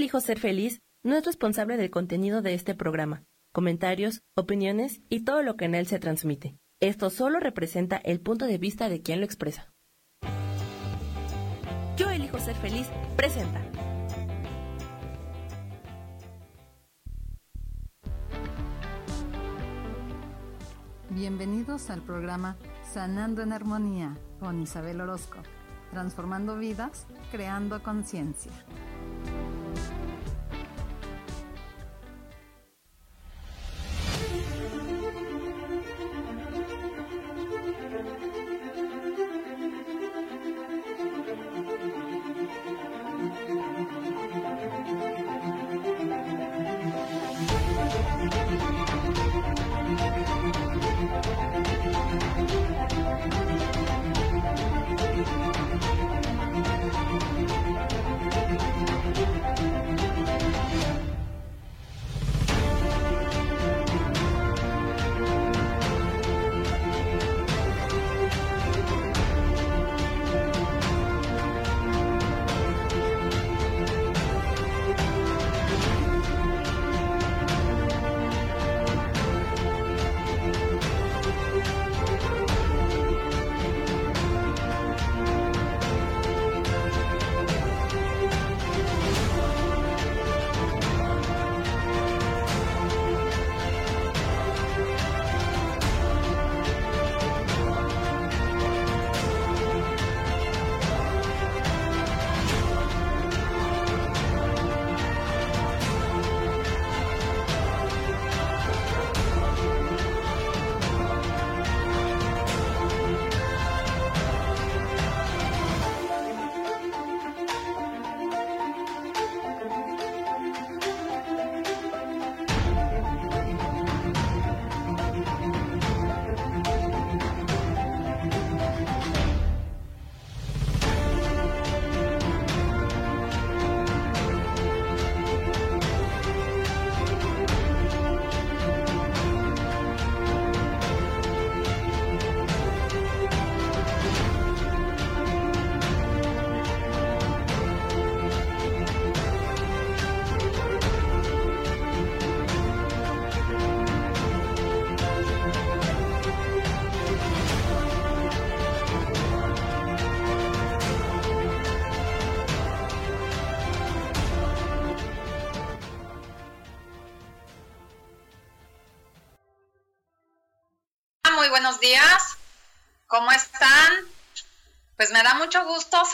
Elijo ser feliz no es responsable del contenido de este programa, comentarios, opiniones y todo lo que en él se transmite. Esto solo representa el punto de vista de quien lo expresa. Yo elijo ser feliz, presenta. Bienvenidos al programa Sanando en Armonía con Isabel Orozco, transformando vidas, creando conciencia.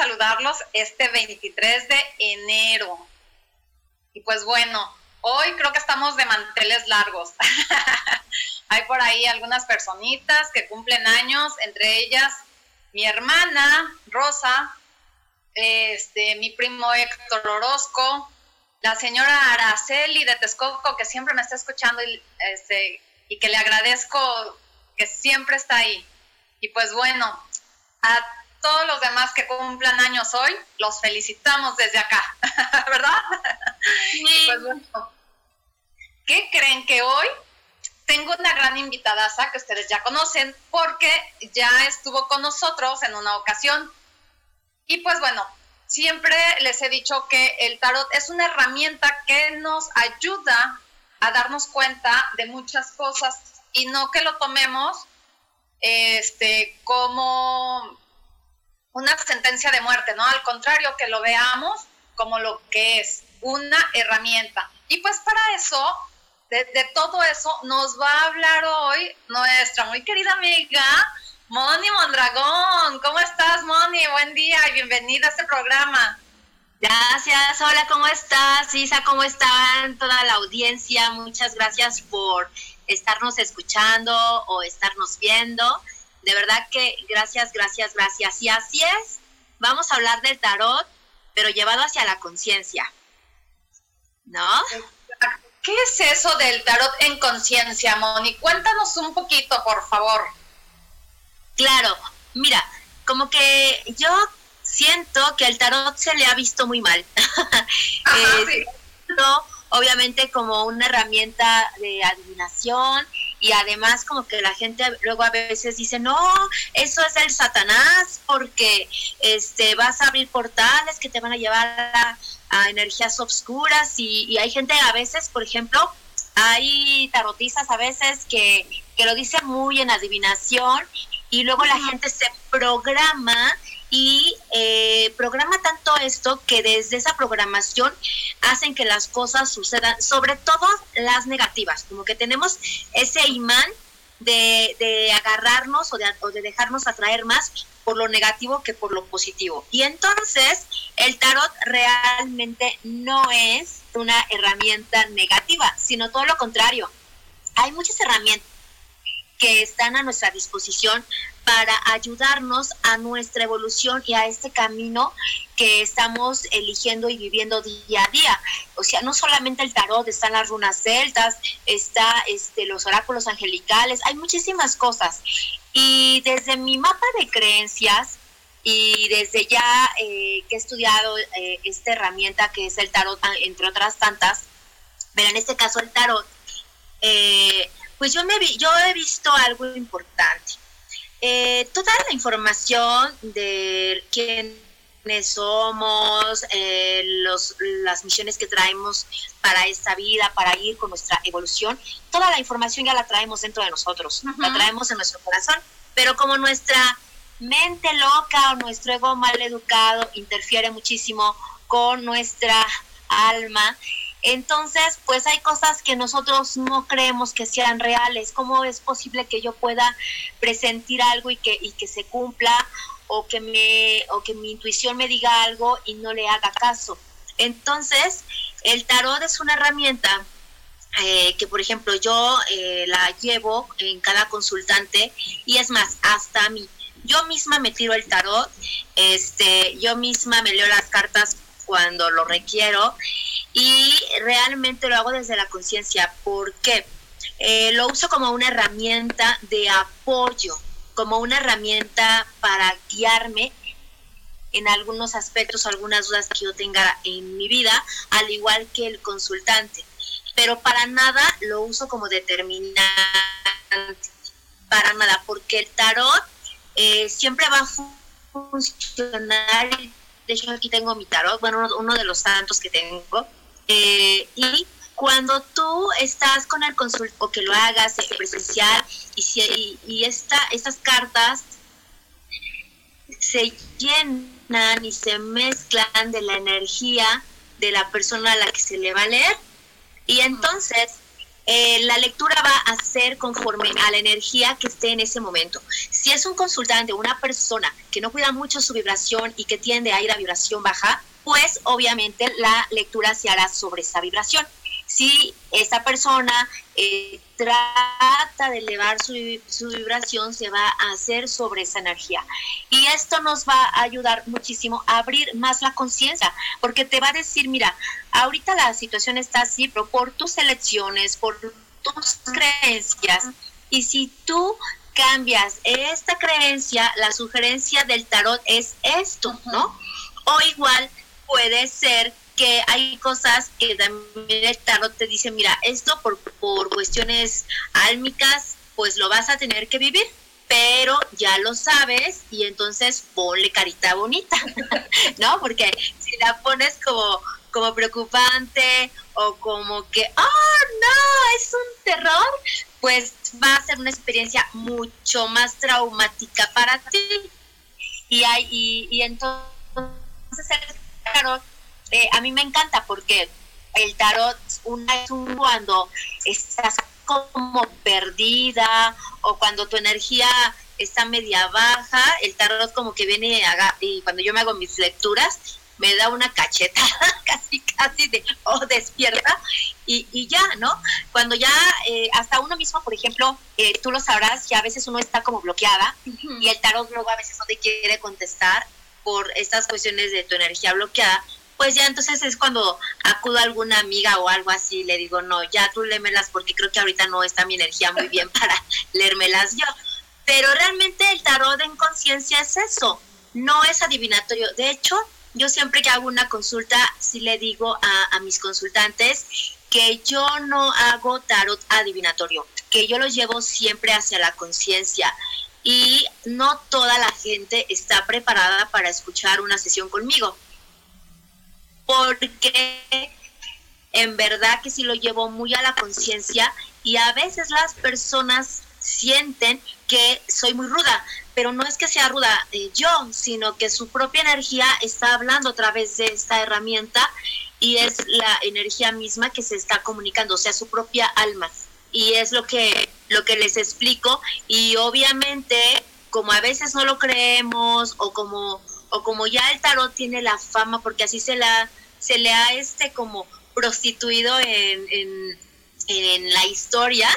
Saludarlos este 23 de enero. Y pues bueno, hoy creo que estamos de manteles largos. Hay por ahí algunas personitas que cumplen años, entre ellas mi hermana Rosa, este, mi primo Héctor Orozco, la señora Araceli de Texcoco, que siempre me está escuchando y, este, que le agradezco que siempre está ahí. Y pues bueno, a todos los demás que cumplan años hoy, los felicitamos desde acá, ¿verdad? Pues bueno, ¿qué creen que hoy tengo una gran invitada que ustedes ya conocen porque ya estuvo con nosotros en una ocasión. Y pues bueno, siempre les he dicho que el tarot es una herramienta que nos ayuda a darnos cuenta de muchas cosas y no que lo tomemos este, como una sentencia de muerte, ¿no? Al contrario, que lo veamos como lo que es, una herramienta. Y pues para eso, de, todo eso, nos va a hablar hoy nuestra muy querida amiga Moni Mondragón. ¿Cómo estás, Moni? Buen día y bienvenida a este programa. Gracias, hola, ¿cómo estás? Isa, ¿cómo están? Toda la audiencia, muchas gracias por estarnos escuchando o estarnos viendo. De verdad que gracias, gracias, gracias. Y así es, vamos a hablar del tarot, pero llevado hacia la conciencia. ¿No? ¿Qué es eso del tarot en conciencia, Moni? Cuéntanos un poquito, por favor. Claro, mira, como que yo siento que el tarot se le ha visto muy mal. Eh, obviamente como una herramienta de adivinación y además como que la gente luego a veces dice, no, eso es el Satanás porque este vas a abrir portales que te van a llevar a, energías obscuras y, y, hay gente a veces, por ejemplo, hay tarotistas a veces que, que lo dicen muy en adivinación y luego la gente se programa y eh, programa tanto esto que desde esa programación hacen que las cosas sucedan, sobre todo las negativas, como que tenemos ese imán de, de agarrarnos o de, o de dejarnos atraer más por lo negativo que por lo positivo. Y entonces el tarot realmente no es una herramienta negativa, sino todo lo contrario. Hay muchas herramientas que están a nuestra disposición para ayudarnos a nuestra evolución y a este camino que estamos eligiendo y viviendo día a día. O sea, no solamente el tarot, están las runas celtas, está este, los oráculos angelicales, hay muchísimas cosas. Y desde mi mapa de creencias y desde ya eh, que he estudiado eh, esta herramienta que es el tarot, entre otras tantas, pero en este caso el tarot, eh, pues yo, me vi, yo he visto algo importante. Eh, toda la información de quiénes somos, eh, los, las misiones que traemos para esta vida, para ir con nuestra evolución, toda la información ya la traemos dentro de nosotros, la traemos en nuestro corazón, pero como nuestra mente loca o nuestro ego mal educado interfiere muchísimo con nuestra alma, entonces, pues hay cosas que nosotros no creemos que sean reales. ¿Cómo es posible que yo pueda presentir algo y que, y que se cumpla o que, me, o que mi intuición me diga algo y no le haga caso? Entonces, el tarot es una herramienta eh, que por ejemplo yo eh, la llevo en cada consultante y es más, hasta a mí. Yo misma me tiro el tarot, este, yo misma me leo las cartas cuando lo requiero y realmente lo hago desde la conciencia. porque eh, lo uso como una herramienta de apoyo, como una herramienta para guiarme en algunos aspectos, algunas dudas que yo tenga en mi vida, al igual que el consultante. Pero para nada lo uso como determinante, para nada, porque el tarot eh, siempre va a funcionar de hecho aquí tengo mi tarot, bueno, uno, de los santos que tengo, eh, y cuando tú estás con el consultor, o que lo hagas presencial, y, si, y, esta, estas cartas se llenan y se mezclan de la energía de la persona a la que se le va a leer, y entonces eh, la lectura va a ser conforme a la energía que esté en ese momento. Si es un consultante, una persona que no cuida mucho su vibración y que tiende a ir a vibración baja, pues obviamente la lectura se hará sobre esa vibración si esta persona eh, trata de elevar su, vibración, se va a hacer sobre esa energía. Y esto nos va a ayudar muchísimo a abrir más la conciencia, porque te va a decir, mira, ahorita la situación está así, pero por tus elecciones, por tus creencias, y si tú cambias esta creencia, la sugerencia del tarot es esto, ¿no? O igual puede ser que hay cosas que también el tarot te dice, mira, esto por, por cuestiones álmicas, pues lo vas a tener que vivir, pero ya lo sabes y entonces ponle carita bonita, ¿no? Porque si la pones como, como preocupante o como que, oh, no, es un terror, pues va a ser una experiencia mucho más traumática para ti. Y, hay, y, entonces el tarot eh, a mí me encanta porque el tarot una es un cuando estás como perdida o cuando tu energía está media baja, el tarot como que viene y cuando yo me hago mis lecturas me da una cacheta casi casi de oh despierta y, y ya no cuando ya eh, hasta uno mismo por ejemplo eh, tú lo sabrás que a veces uno está como bloqueada y el tarot luego a veces no te quiere contestar por estas cuestiones de tu energía bloqueada pues ya entonces es cuando acudo a alguna amiga o algo así, le digo, no, ya tú lémelas porque creo que ahorita no está mi energía muy bien para leérmelas yo. Pero realmente el tarot en conciencia es eso, no es adivinatorio. De hecho, yo siempre que hago una consulta, sí le digo a, a mis consultantes que yo no hago tarot adivinatorio, porque yo los llevo siempre hacia la conciencia y no toda la gente está preparada para escuchar una sesión conmigo. Porque en verdad que sí lo llevo muy a la conciencia y a veces las personas sienten que soy muy ruda, pero no es que sea ruda yo, sino que su propia energía está hablando a través de esta herramienta y es la energía misma que se está comunicando, o sea, su propia alma. Y es lo que, lo que les explico y obviamente como a veces no lo creemos o como, o como ya el tarot tiene la fama, porque así se, la, se le ha este como prostituido en, en, en la historia,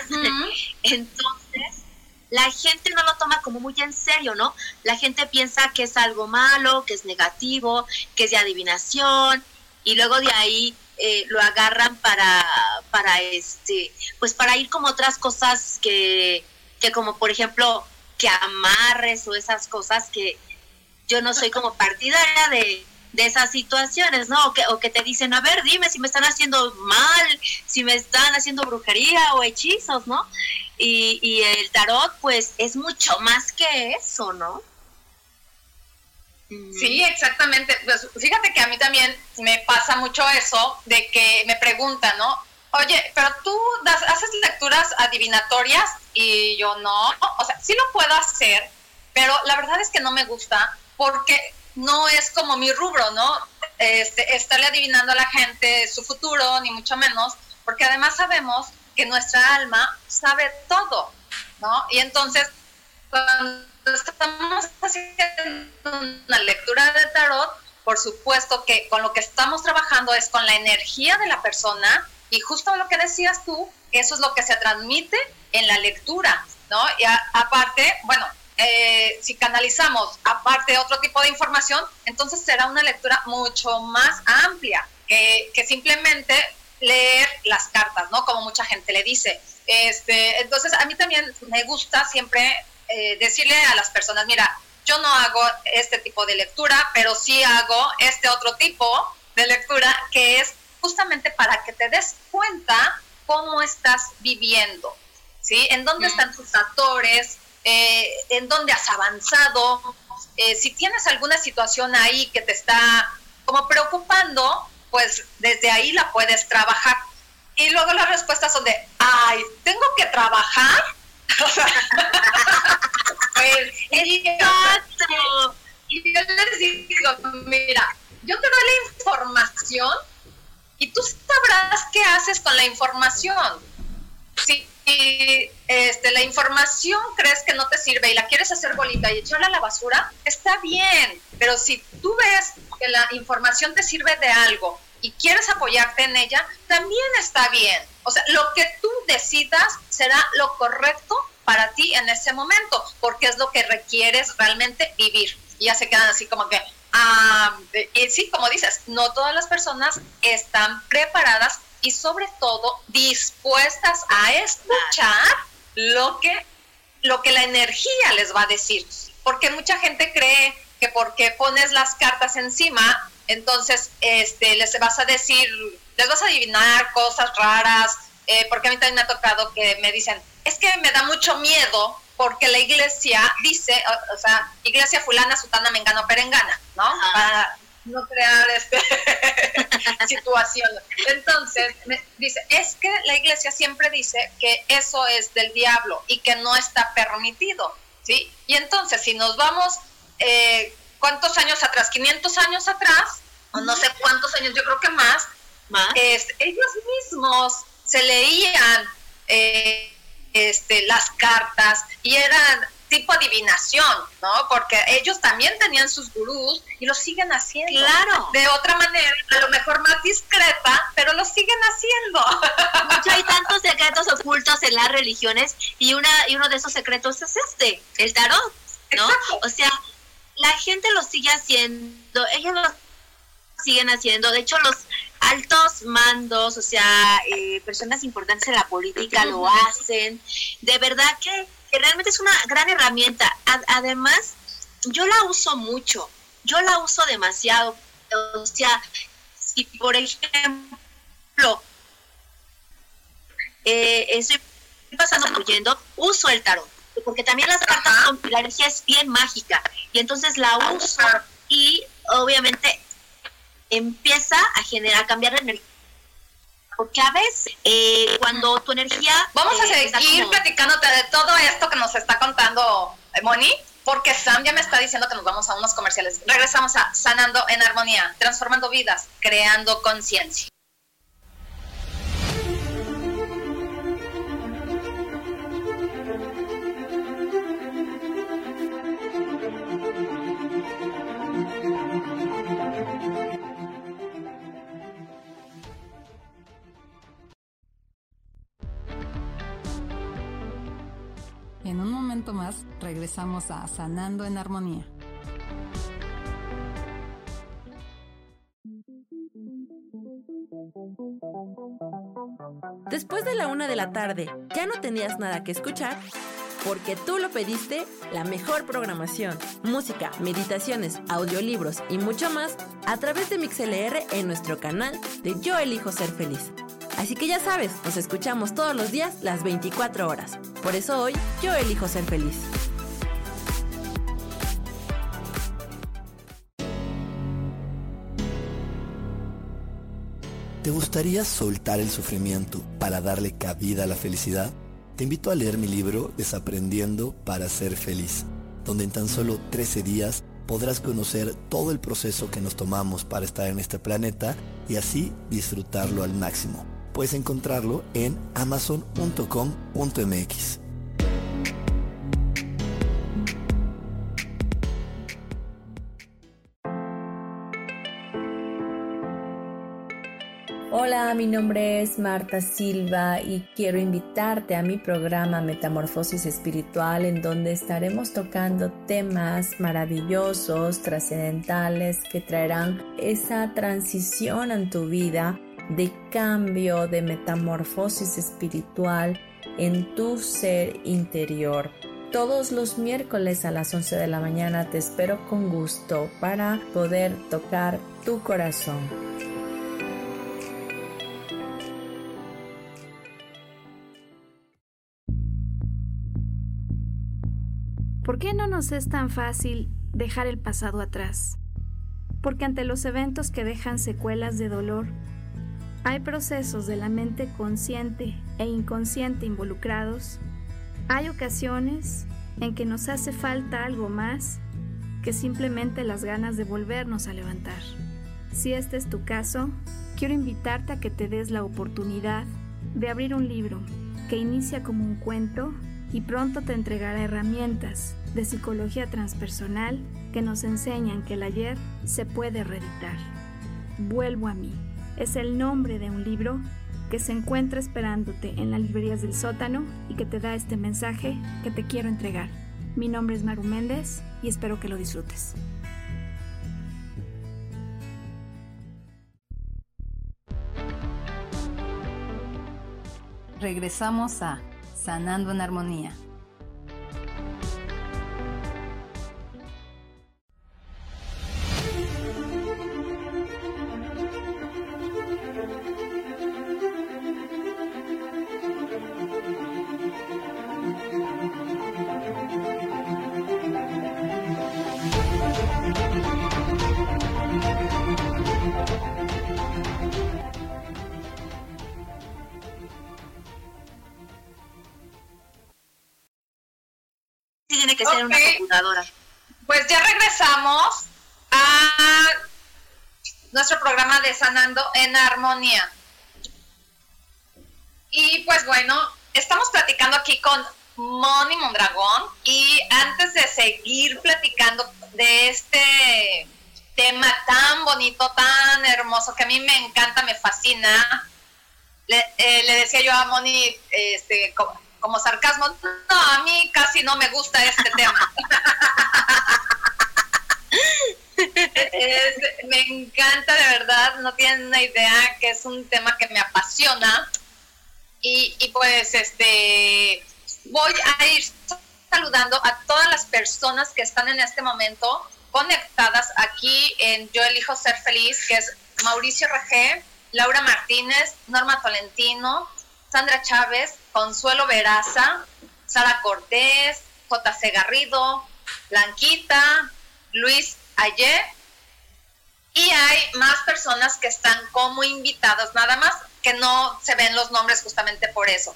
entonces la gente no lo toma como muy en serio, ¿no? La gente piensa que es algo malo, que es negativo, que es de adivinación, y luego de ahí eh, lo agarran para, para este, pues para ir como otras cosas que, que como por ejemplo que amarres o esas cosas que yo no soy como partidaria de, de esas situaciones, ¿no? O que, o que te dicen, a ver, dime si me están haciendo mal, si me están haciendo brujería o hechizos, ¿no? Y, el tarot, pues, es mucho más que eso, ¿no? Sí, exactamente. Pues fíjate que a mí también me pasa mucho eso de que me preguntan, ¿no? Oye, pero tú das, haces lecturas adivinatorias y yo no. O sea, sí lo puedo hacer, pero la verdad es que no me gusta porque no es como mi rubro, ¿no? Este, estarle adivinando a la gente su futuro, ni mucho menos, porque además sabemos que nuestra alma sabe todo, ¿no? Y entonces, cuando estamos haciendo una lectura de tarot, por supuesto que con lo que estamos trabajando es con la energía de la persona y justo lo que decías tú, eso es lo que se transmite en la lectura, ¿no? Y aparte, bueno, eh, si canalizamos aparte otro tipo de información, entonces será una lectura mucho más amplia que, que simplemente leer las cartas, ¿no? Como mucha gente le dice. Este, entonces, a mí también me gusta siempre eh, decirle a las personas, mira, yo no hago este tipo de lectura, pero sí hago este otro tipo de lectura que es justamente para que te des cuenta cómo estás viviendo, ¿sí? En dónde están tus actores, eh, en dónde has avanzado, eh, si tienes alguna situación ahí que te está como preocupando, pues desde ahí la puedes trabajar. Y luego las respuestas son de, ay, tengo que trabajar pues, exacto. Y yo les digo, mira, yo te doy la información y tú sabrás qué haces con la información. Si este, la información crees que no te sirve y la quieres hacer bolita y echarla a la basura, está bien, pero si tú ves que la información te sirve de algo y quieres apoyarte en ella, también está bien. O sea, lo que tú decidas será lo correcto para ti en ese momento, porque es lo que requieres realmente vivir. Ya se quedan así como que, ah, y sí, como dices, no todas las personas están preparadas y sobre todo dispuestas a escuchar lo que, lo que la energía les va a decir. Porque mucha gente cree que porque pones las cartas encima, entonces este, les vas a decir, les vas a adivinar cosas raras, eh, porque a mí también me ha tocado que me dicen, es que me da mucho miedo porque la iglesia dice, o, sea, iglesia fulana, sutana, mengano, perengana, ¿no? Para no crear este situación. Entonces, me dice, es que la iglesia siempre dice que eso es del diablo y que no está permitido, ¿sí? Y entonces, si nos vamos, eh, ¿cuántos años atrás? 500 años atrás, o no sé cuántos años, yo creo que más, ¿Más? ellos mismos se leían eh, este, las cartas y eran tipo adivinación, ¿no? Porque ellos también tenían sus gurús y lo siguen haciendo. Claro. De otra manera, a lo mejor más discreta, pero lo siguen haciendo. Mucho, hay tantos secretos ocultos en las religiones y una y uno de esos secretos es este, el tarot, ¿no? O sea, la gente lo sigue haciendo, ellos lo siguen haciendo. De hecho, los altos mandos, o sea, eh, personas importantes en la política lo hacen. De verdad que, realmente es una gran herramienta. además, yo la uso mucho, yo la uso demasiado. O sea, si por ejemplo, eh, estoy pasando fluyendo, uso el tarot. Porque también las cartas, son, la energía es bien mágica. Y entonces la uso y obviamente empieza a generar, a cambiar la energía. Porque a veces, eh, cuando tu energía... Vamos a eh, seguir platicándote de todo esto que nos está contando eh, Moni, porque Sam ya me está diciendo que nos vamos a unos comerciales. Regresamos a Sanando en Armonía, transformando vidas, creando conciencia. Más regresamos a Sanando en Armonía. Después de la una de la tarde, ¿ya no tenías nada que escuchar? Porque tú lo pediste, la mejor programación, música, meditaciones, audiolibros y mucho más a través de MixLR en nuestro canal de Yo Elijo Ser Feliz. Así que ya sabes, nos escuchamos todos los días las 24 horas. Por eso hoy yo elijo ser feliz. ¿Te gustaría soltar el sufrimiento para darle cabida a la felicidad? Te invito a leer mi libro Desaprendiendo para ser feliz, donde en tan solo 13 días podrás conocer todo el proceso que nos tomamos para estar en este planeta y así disfrutarlo al máximo puedes encontrarlo en amazon.com.mx. Hola, mi nombre es Marta Silva y quiero invitarte a mi programa Metamorfosis Espiritual en donde estaremos tocando temas maravillosos, trascendentales que traerán esa transición en tu vida de cambio, de metamorfosis espiritual en tu ser interior. Todos los miércoles a las 11 de la mañana te espero con gusto para poder tocar tu corazón. ¿Por qué no nos es tan fácil dejar el pasado atrás? Porque ante los eventos que dejan secuelas de dolor, hay procesos de la mente consciente e inconsciente involucrados. Hay ocasiones en que nos hace falta algo más que simplemente las ganas de volvernos a levantar. Si este es tu caso, quiero invitarte a que te des la oportunidad de abrir un libro que inicia como un cuento y pronto te entregará herramientas de psicología transpersonal que nos enseñan que el ayer se puede reeditar. Vuelvo a mí es el nombre de un libro que se encuentra esperándote en las librerías del sótano y que te da este mensaje que te quiero entregar. Mi nombre es Maru Méndez y espero que lo disfrutes. Regresamos a Sanando en Armonía. Pues ya regresamos a nuestro programa de Sanando en Armonía. Y pues bueno, estamos platicando aquí con Moni Mondragón y antes de seguir platicando de este tema tan bonito, tan hermoso, que a mí me encanta, me fascina, le, eh, le decía yo a Moni, este, como sarcasmo, no, a mí casi no me gusta este tema. me encanta de verdad, no tienen una idea que es un tema que me apasiona. Y, y pues este voy a ir saludando a todas las personas que están en este momento conectadas aquí en Yo Elijo Ser Feliz, que es Mauricio Regé, Laura Martínez, Norma Tolentino, Sandra Chávez, Consuelo Veraza, Sara Cortés, JC Garrido, Blanquita, Luis Ayer. Y hay más personas que están como invitados, nada más que no se ven los nombres justamente por eso.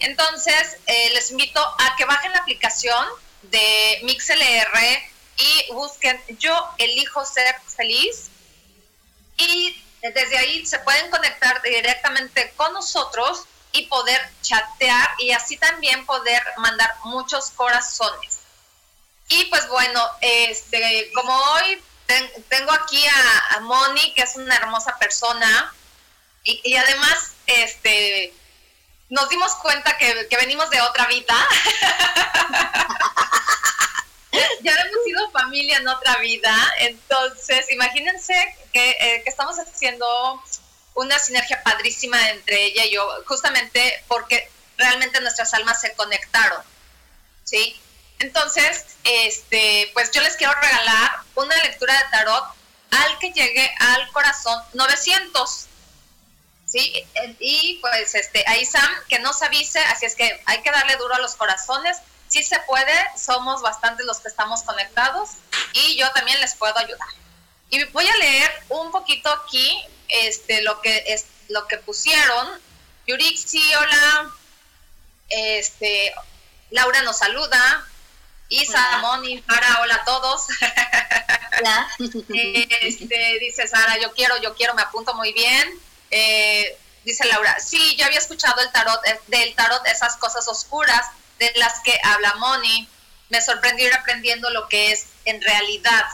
Entonces, eh, les invito a que bajen la aplicación de MixLR y busquen Yo elijo ser feliz. Y desde ahí se pueden conectar directamente con nosotros y poder chatear y así también poder mandar muchos corazones. Y pues bueno, este, como hoy tengo aquí a, Moni, que es una hermosa persona, y, y además, este, nos dimos cuenta que, venimos de otra vida. ya hemos sido familia en otra vida, entonces imagínense que, eh, que, estamos haciendo una sinergia padrísima entre ella y yo, justamente porque realmente nuestras almas se conectaron, ¿sí? Entonces, este, pues yo les quiero regalar una lectura de tarot al que llegue al corazón 900. ¿sí? Y pues este, ahí Sam, que nos avise, así es que hay que darle duro a los corazones. Si se puede, somos bastantes los que estamos conectados y yo también les puedo ayudar. Y voy a leer un poquito aquí este, lo, que es, lo que pusieron. Yurixi, hola. Este, Laura nos saluda. Isa, Moni, Sara, hola a todos. Hola. este, dice Sara, yo quiero, yo quiero, me apunto muy bien. Eh, dice Laura, sí, yo había escuchado el tarot, eh, del tarot esas cosas oscuras de las que habla Moni. Me sorprendió ir aprendiendo lo que es en realidad.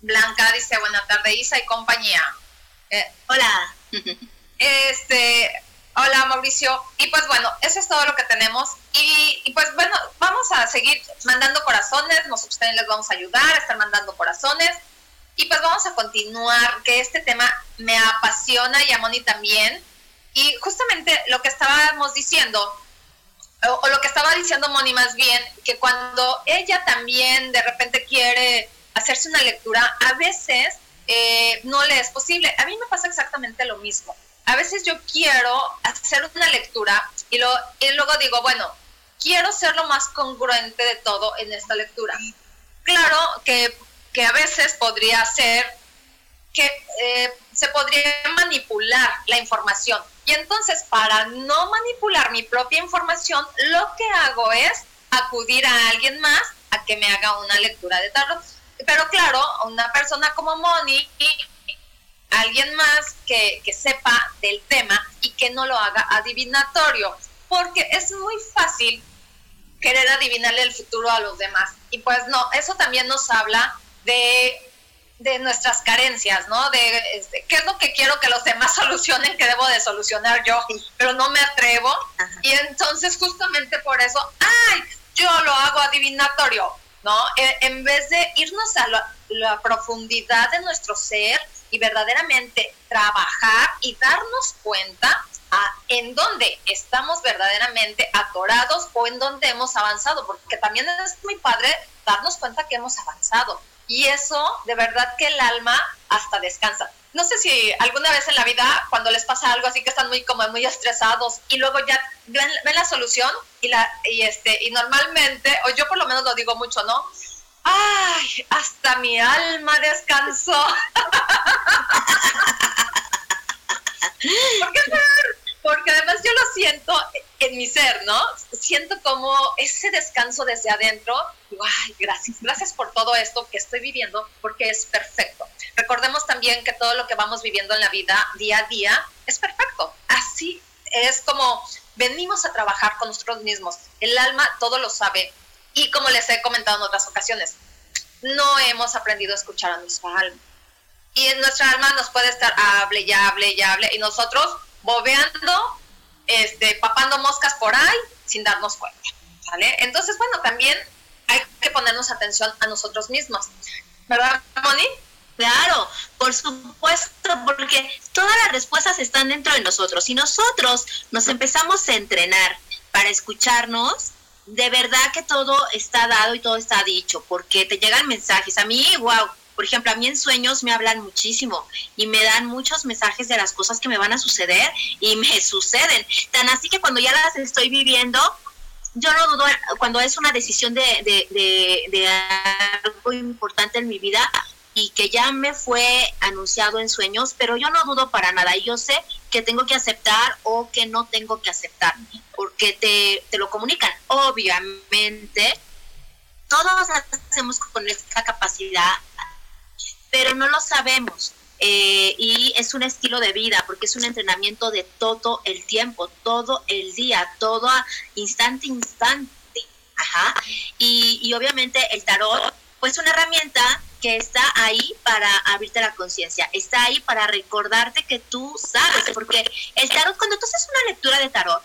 Blanca dice, buena tarde, Isa y compañía. Eh, hola. Este, hola Mauricio. Y pues bueno, eso es todo lo que tenemos. Y, pues bueno, vamos a seguir mandando corazones. Nosotros también les vamos a ayudar a estar mandando corazones. Y pues vamos a continuar, que este tema me apasiona y a Moni también. Y justamente lo que estábamos diciendo, o, lo que estaba diciendo Moni más bien, que cuando ella también de repente quiere hacerse una lectura, a veces eh, no le es posible. A mí me pasa exactamente lo mismo. A veces yo quiero hacer una lectura y, lo, luego digo, bueno, quiero ser lo más congruente de todo en esta lectura. Claro que que a veces podría ser que eh, se podría manipular la información. Y entonces, para no manipular mi propia información, lo que hago es acudir a alguien más a que me haga una lectura de tarot. Pero claro, una persona como Moni, alguien más que, que sepa del tema y que no lo haga adivinatorio, porque es muy fácil querer adivinarle el futuro a los demás. Y pues no, eso también nos habla de, nuestras carencias, ¿no? De este, qué es lo que quiero que los demás solucionen, que debo de solucionar yo, pero no me atrevo. Y entonces justamente por eso, ay, yo lo hago adivinatorio, ¿no? En vez de irnos a la, la profundidad de nuestro ser y verdaderamente trabajar y darnos cuenta a en dónde estamos verdaderamente atorados o en dónde hemos avanzado, porque también es muy padre darnos cuenta que hemos avanzado. Y eso, de verdad que el alma hasta descansa. No sé si alguna vez en la vida, cuando les pasa algo así que están muy como muy estresados y luego ya ven, la solución y, la, y, este, y normalmente, o yo por lo menos lo digo mucho, ¿no? Ay, hasta mi alma descansó. ¿Por qué porque además yo lo siento en mi ser, ¿no? Siento como ese descanso desde adentro. ay, gracias, gracias por todo esto que estoy viviendo, porque es perfecto. Recordemos también que todo lo que vamos viviendo en la vida día a día es perfecto. Así es como venimos a trabajar con nosotros mismos. El alma todo lo sabe. Y como les he comentado en otras ocasiones, no hemos aprendido a escuchar a nuestra alma. Y en nuestra alma nos puede estar hable y hable y hable, y nosotros bobeando, este, papando moscas por ahí sin darnos cuenta. Entonces, bueno, también hay que ponernos atención a nosotros mismos. ¿Verdad, Moni? Claro, por supuesto, porque todas las respuestas están dentro de nosotros. Si nosotros nos empezamos a entrenar para escucharnos, de verdad que todo está dado y todo está dicho, porque te llegan mensajes. A mí, wow, Por ejemplo, a mí en sueños me hablan muchísimo y me dan muchos mensajes de las cosas que me van a suceder y me suceden. Tan así que cuando ya las estoy viviendo, yo no dudo, cuando es una decisión de, de, algo importante en mi vida y que ya me fue anunciado en sueños, pero yo no dudo para nada y yo sé que tengo que aceptar o que no tengo que aceptar, porque te, te lo comunican. Obviamente, todos hacemos con esta capacidad, pero no lo sabemos. Eh, y es un estilo de vida porque es un entrenamiento de todo el tiempo, todo el día, todo instante, instante. Ajá. Y, y obviamente el tarot, pues una herramienta que está ahí para abrirte la conciencia, está ahí para recordarte que tú sabes, porque el tarot, cuando tú haces una lectura de tarot,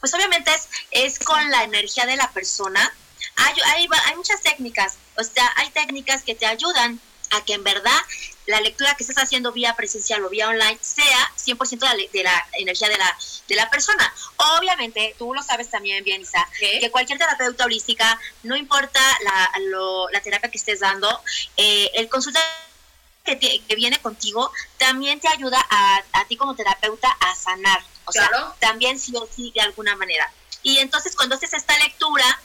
pues obviamente es, es con la energía de la persona. Hay, hay, hay muchas técnicas, o sea, hay técnicas que te ayudan a que en verdad la lectura que estás haciendo vía presencial o vía online sea 100% de la, de la energía de la, de la persona. Obviamente, tú lo sabes también bien, Isa, que cualquier terapeuta holística, no importa la, la terapia que estés dando, eh, el consulta que, que, viene contigo también te ayuda a, a, ti como terapeuta a sanar. O sea, también sí o sí de alguna manera. Y entonces cuando haces esta lectura,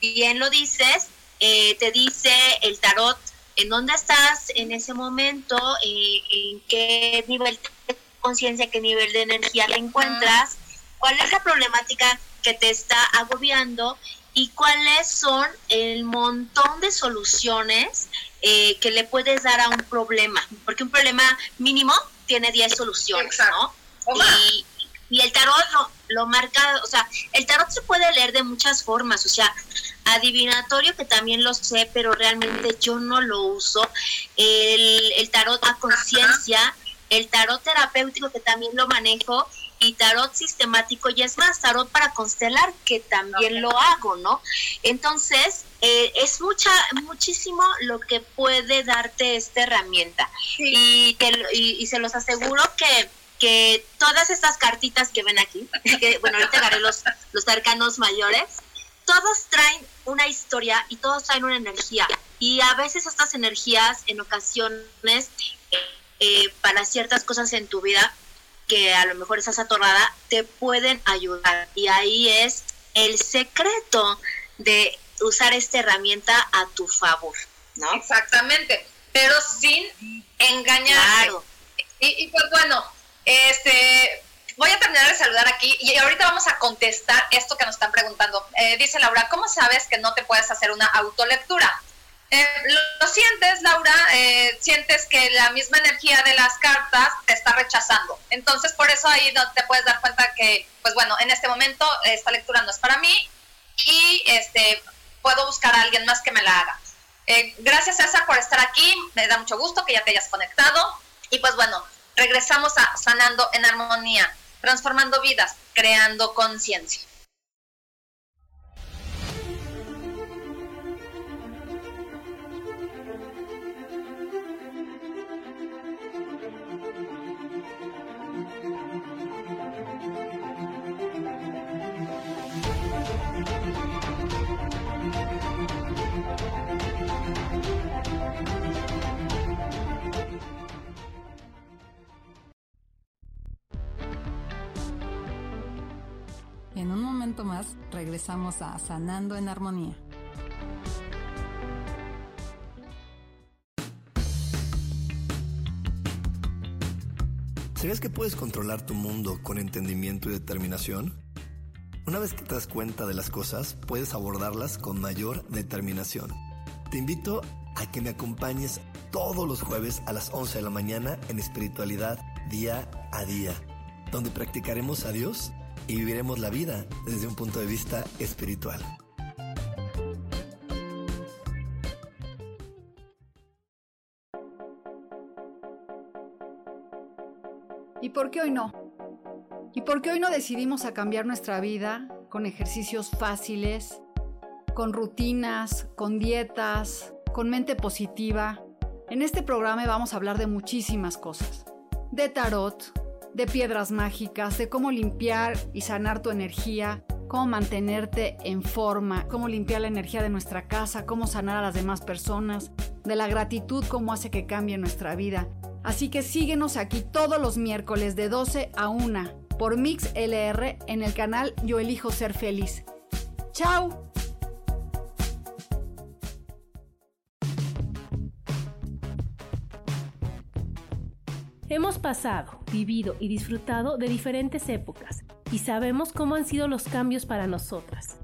bien lo dices, eh, te dice el tarot en dónde estás en ese momento, eh, en qué nivel de conciencia, qué nivel de energía te encuentras, cuál es la problemática que te está agobiando y cuáles son el montón de soluciones eh, que le puedes dar a un problema, porque un problema mínimo tiene 10 soluciones, ¿no? Y, y el tarot lo, lo marca, o sea, el tarot se puede leer de muchas formas, o sea, adivinatorio que también lo sé, pero realmente yo no lo uso, el, el tarot a conciencia, el tarot terapéutico que también lo manejo y tarot sistemático y es más, tarot para constelar que también lo hago, ¿no? Entonces, eh, es mucha, muchísimo lo que puede darte esta herramienta. Y, y se los aseguro que que todas estas cartitas que ven aquí, que bueno, ahorita agarré los, los arcanos mayores, todos traen una historia y todos traen una energía. Y a veces estas energías, en ocasiones, eh, para ciertas cosas en tu vida, que a lo mejor estás atorada, te pueden ayudar. Y ahí es el secreto de usar esta herramienta a tu favor, ¿no? Exactamente, pero sin engañar. Claro. Y, y pues bueno, este, voy a terminar de saludar aquí y ahorita vamos a contestar esto que nos están preguntando. Eh, dice Laura, ¿cómo sabes que no te puedes hacer una autolectura? Eh, lo, sientes, Laura, eh, sientes que la misma energía de las cartas te está rechazando. Entonces, por eso ahí no te puedes dar cuenta que, pues bueno, en este momento esta lectura no es para mí y este puedo buscar a alguien más que me la haga. gracias, César, por estar aquí. Me da mucho gusto que ya te hayas conectado. Y pues bueno, regresamos a sanando en armonía, transformando vidas, creando conciencia. Regresamos a Sanando en Armonía. ¿Sabías que puedes controlar tu mundo con entendimiento y determinación? Una vez que te das cuenta de las cosas, puedes abordarlas con mayor determinación. Te invito a que me acompañes todos los jueves a las 11 de la mañana en espiritualidad día a día, donde practicaremos a Dios y viviremos la vida desde un punto de vista espiritual. ¿Y por qué hoy no? ¿Y por qué hoy no decidimos cambiar nuestra vida con ejercicios fáciles, con rutinas, con dietas, con mente positiva? En este programa vamos a hablar de muchísimas cosas. De tarot, de piedras mágicas, de cómo limpiar y sanar tu energía, cómo mantenerte en forma, cómo limpiar la energía de nuestra casa, cómo sanar a las demás personas, de la gratitud como hace que cambie nuestra vida. Así que síguenos aquí todos los miércoles de 12 a 1 por Mix LR en el canal Yo Elijo Ser Feliz. ¡Chao! Hemos pasado, vivido y disfrutado de diferentes épocas y sabemos cómo han sido los cambios para nosotras.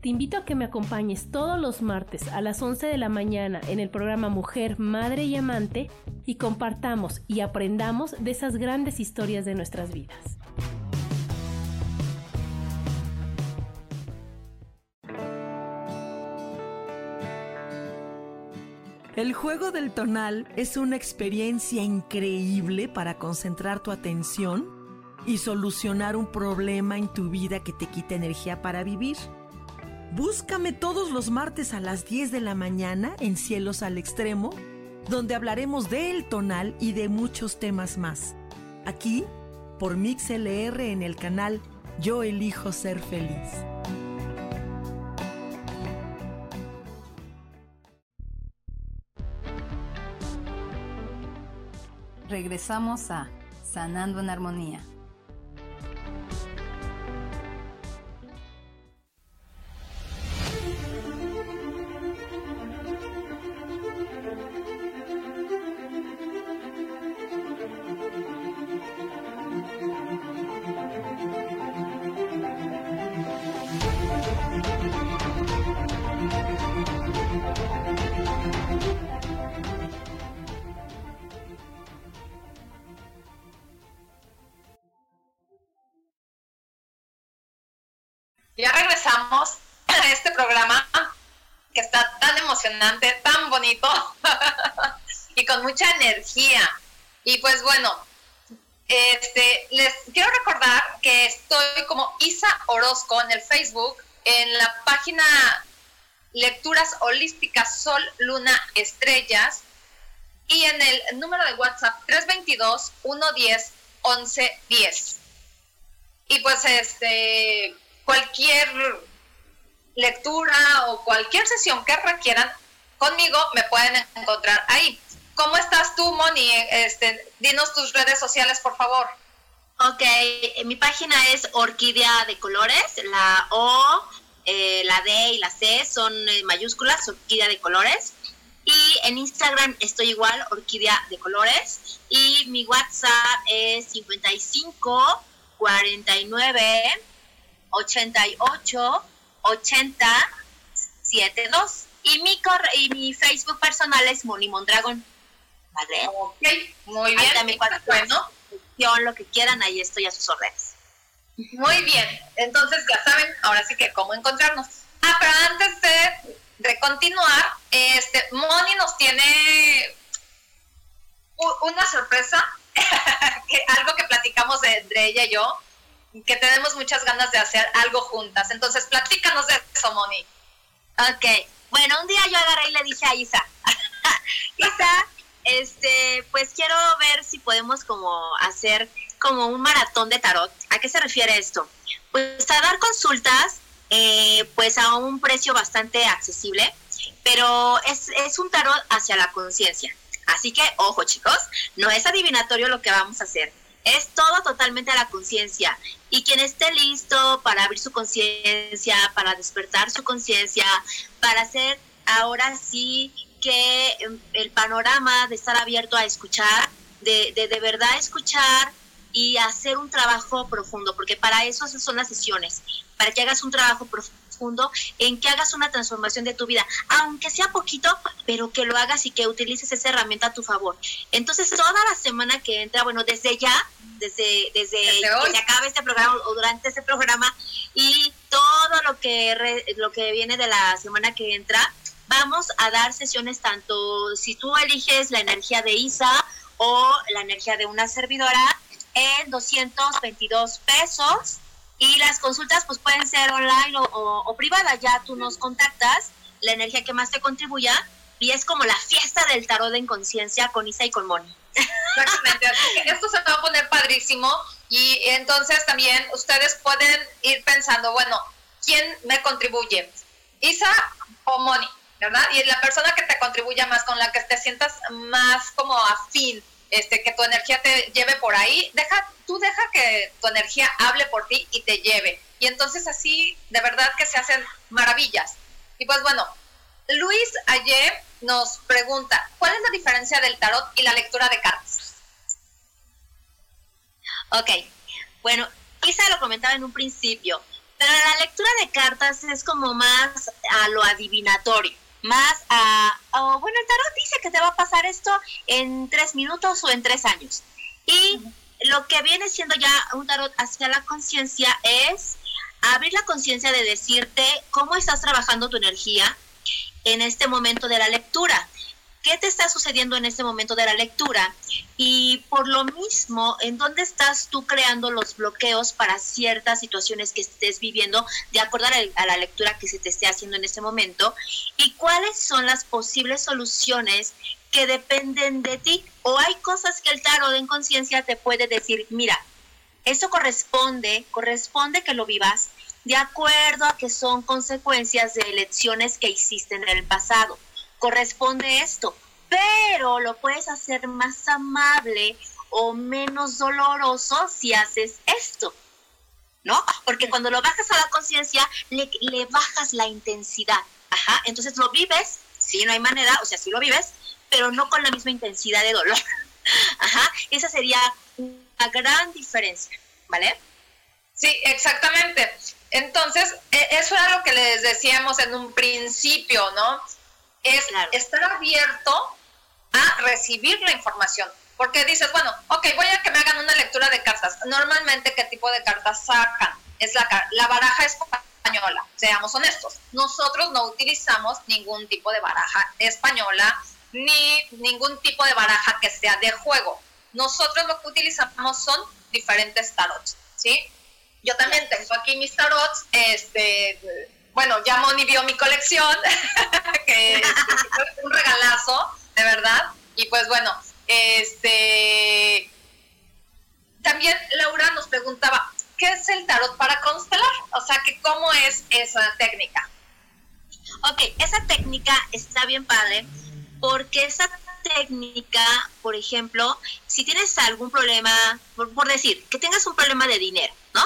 Te invito a que me acompañes todos los martes a las 11 de la mañana en el programa Mujer, Madre y Amante y compartamos y aprendamos de esas grandes historias de nuestras vidas. El juego del tonal es una experiencia increíble para concentrar tu atención y solucionar un problema en tu vida que te quita energía para vivir. Búscame todos los martes a las 10 de la mañana en Cielos al Extremo, donde hablaremos del tonal y de muchos temas más. Aquí, por MixLR en el canal Yo elijo ser feliz. Regresamos a Sanando en Armonía. Ya regresamos a este programa que está tan emocionante, tan bonito y con mucha energía. Y pues bueno, este, les quiero recordar que estoy como Isa Orozco en el Facebook, en la página Lecturas Holísticas Sol, Luna, Estrellas y en el número de WhatsApp 322 110 1110. Y pues este cualquier lectura o cualquier sesión que requieran conmigo me pueden encontrar ahí. ¿Cómo estás tú, Moni? Este, dinos tus redes sociales, por favor. Ok, mi página es Orquídea de Colores. La O, eh, la D y la C son eh, mayúsculas, Orquídea de Colores. Y en Instagram estoy igual, Orquídea de Colores. Y mi WhatsApp es 55 49 88 80 72. Y mi, corre y mi Facebook personal es Moni Mondragón. ¿Vale? Ok, muy bien. También bueno. lo que quieran, ahí estoy a sus órdenes. Muy bien, entonces ya saben, ahora sí que cómo encontrarnos. Ah, pero antes de, de continuar, este, Moni nos tiene una sorpresa, que, algo que platicamos entre ella y yo, que tenemos muchas ganas de hacer algo juntas. Entonces, platícanos de eso, Moni. Ok, bueno, un día yo agarré y le dije a Isa, Isa, este, pues quiero ver si podemos como hacer como un maratón de tarot. ¿A qué se refiere esto? Pues a dar consultas, eh, pues a un precio bastante accesible, pero es, es un tarot hacia la conciencia. Así que, ojo chicos, no es adivinatorio lo que vamos a hacer. Es todo totalmente a la conciencia. Y quien esté listo para abrir su conciencia, para despertar su conciencia, para hacer ahora sí que em, el panorama de estar abierto a escuchar, de, de, de verdad escuchar y hacer un trabajo profundo, porque para eso son las sesiones, para que hagas un trabajo profundo, en que hagas una transformación de tu vida, aunque sea poquito, pero que lo hagas y que utilices esa herramienta a tu favor. Entonces, toda la semana que entra, bueno, desde ya, desde, desde, que se acabe este programa o durante este programa y todo lo que, lo que viene de la semana que entra, vamos a dar sesiones tanto si tú eliges la energía de Isa o la energía de una servidora en 222 pesos y las consultas pues pueden ser online o, o, privadas, ya tú nos contactas la energía que más te contribuya y es como la fiesta del tarot en conciencia con Isa y con Moni. Exactamente, esto se va a poner padrísimo y entonces también ustedes pueden ir pensando, bueno, ¿quién me contribuye? ¿Isa o Moni? ¿verdad? Y la persona que te contribuya más, con la que te sientas más como afín, este, que tu energía te lleve por ahí, deja, tú deja que tu energía hable por ti y te lleve. Y entonces así, de verdad que se hacen maravillas. Y pues bueno, Luis ayer nos pregunta, ¿cuál es la diferencia del tarot y la lectura de cartas? Ok, bueno, Isa lo comentaba en un principio, pero la lectura de cartas es como más a lo adivinatorio, más a, bueno, el tarot dice que te va a pasar esto en tres minutos o en tres años. Y lo que viene siendo ya un tarot hacia la conciencia es abrir la conciencia de decirte cómo estás trabajando tu energía en este momento de la lectura. Qué te está sucediendo en este momento de la lectura y por lo mismo, en dónde estás tú creando los bloqueos para ciertas situaciones que estés viviendo de acuerdo a la, lectura que se te esté haciendo en ese momento y cuáles son las posibles soluciones que dependen de ti o hay cosas que el tarot en conciencia te puede decir, mira, eso corresponde, corresponde que lo vivas de acuerdo a que son consecuencias de elecciones que hiciste en el pasado. Corresponde esto, pero lo puedes hacer más amable o menos doloroso si haces esto, ¿no? Porque cuando lo bajas a la conciencia, le, bajas la intensidad, ajá, entonces lo vives, sí, no hay manera, o sea, sí lo vives, pero no con la misma intensidad de dolor, ajá, esa sería una gran diferencia, ¿vale? Sí, exactamente. Entonces, e, eso era lo que les decíamos en un principio, ¿no? es estar abierto a recibir la información. Porque dices, bueno, ok, voy a que me hagan una lectura de cartas. Normalmente, ¿qué tipo de cartas sacan? Es la, la baraja española, seamos honestos. Nosotros no utilizamos ningún tipo de baraja española ni ningún tipo de baraja que sea de juego. Nosotros lo que utilizamos son diferentes tarots, ¿sí? Yo también tengo aquí mis tarots, este, bueno, ya Moni vio mi colección, que un regalazo, de verdad. Y pues bueno, este también Laura nos preguntaba, ¿qué es el tarot para constelar? O sea, que cómo es esa técnica. Ok, esa técnica está bien padre, porque esa técnica, por ejemplo, si tienes algún problema, por, decir, que tengas un problema de dinero, ¿no?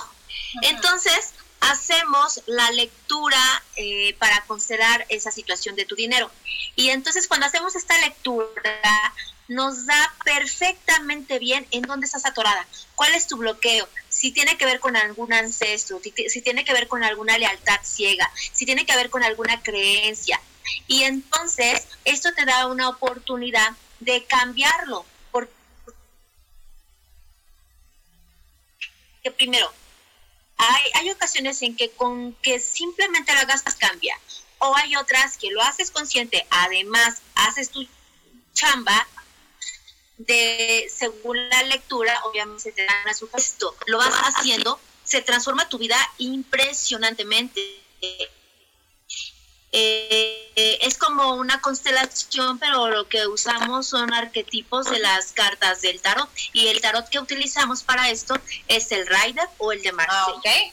Entonces, hacemos la lectura eh, para considerar esa situación de tu dinero. Y entonces cuando hacemos esta lectura, nos da perfectamente bien en dónde estás atorada, cuál es tu bloqueo, si tiene que ver con algún ancestro, si tiene que ver con alguna lealtad ciega, si tiene que ver con alguna creencia. Y entonces esto te da una oportunidad de cambiarlo. Porque primero, hay, ocasiones en que con que simplemente lo hagas cambia. O hay otras que lo haces consciente, además haces tu chamba de según la lectura, obviamente te dan a su. Lo vas haciendo, se transforma tu vida impresionantemente. Eh, es como una constelación, pero lo que usamos son arquetipos de las cartas del tarot. Y el tarot que utilizamos para esto es el Rider o el de Marsella. Ah,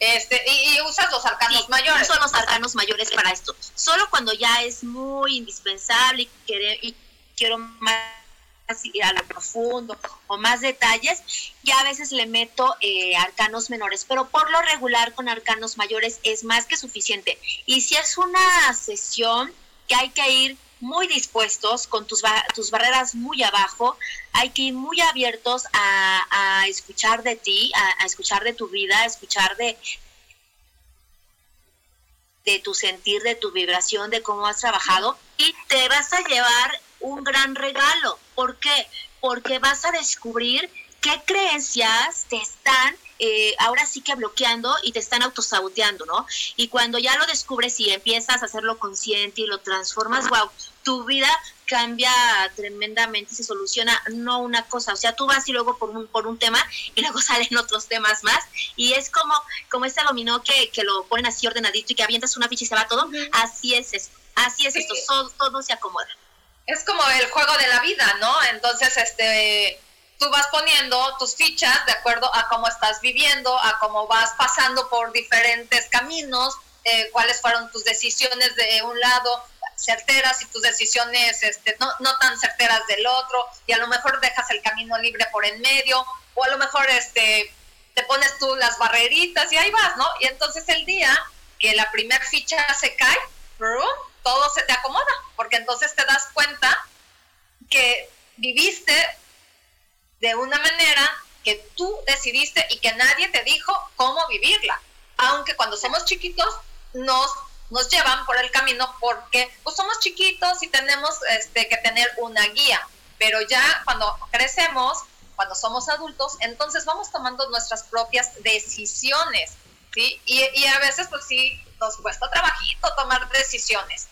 este, y, usas los arcanos mayores. Uso los arcanos mayores para esto. Solo cuando ya es muy indispensable y quiero más ir a lo profundo o más detalles, ya a veces le meto eh, arcanos menores, pero por lo regular con arcanos mayores es más que suficiente. Y si es una sesión que hay que ir muy dispuestos, con tus, tus barreras muy abajo, hay que ir muy abiertos a, escuchar de ti, a, a, escuchar de tu vida, a escuchar de, de tu sentir, de tu vibración, de cómo has trabajado y te vas a llevar un gran regalo. ¿Por qué? Porque vas a descubrir qué creencias te están eh, ahora sí que bloqueando y te están autosaboteando, ¿no? Y cuando ya lo descubres y empiezas a hacerlo consciente y lo transformas, wow, tu vida cambia tremendamente se soluciona no una cosa, o sea, tú vas y luego por un, por un tema y luego salen otros temas más. Y es como, como este dominó que, que lo ponen así ordenadito y que avientas una ficha y se va todo, así es esto, así es esto, todo, todo se acomoda es como el juego de la vida, ¿no? Entonces, este, tú vas poniendo tus fichas de acuerdo a cómo estás viviendo, a cómo vas pasando por diferentes caminos, eh, cuáles fueron tus decisiones de un lado. certeras y tus decisiones este, no, no tan certeras del otro y a lo mejor dejas el camino libre por en medio o a lo mejor este, te pones tú las barreritas y ahí vas, ¿no? Y entonces el día que la primera ficha se cae, todo se te acomoda, porque entonces te das cuenta que viviste de una manera que tú decidiste y que nadie te dijo cómo vivirla. Aunque cuando somos chiquitos nos, nos llevan por el camino porque pues somos chiquitos y tenemos este, que tener una guía. Pero ya cuando crecemos, cuando somos adultos, entonces vamos tomando nuestras propias decisiones. ¿sí? Y, y a veces pues sí nos cuesta trabajito tomar decisiones.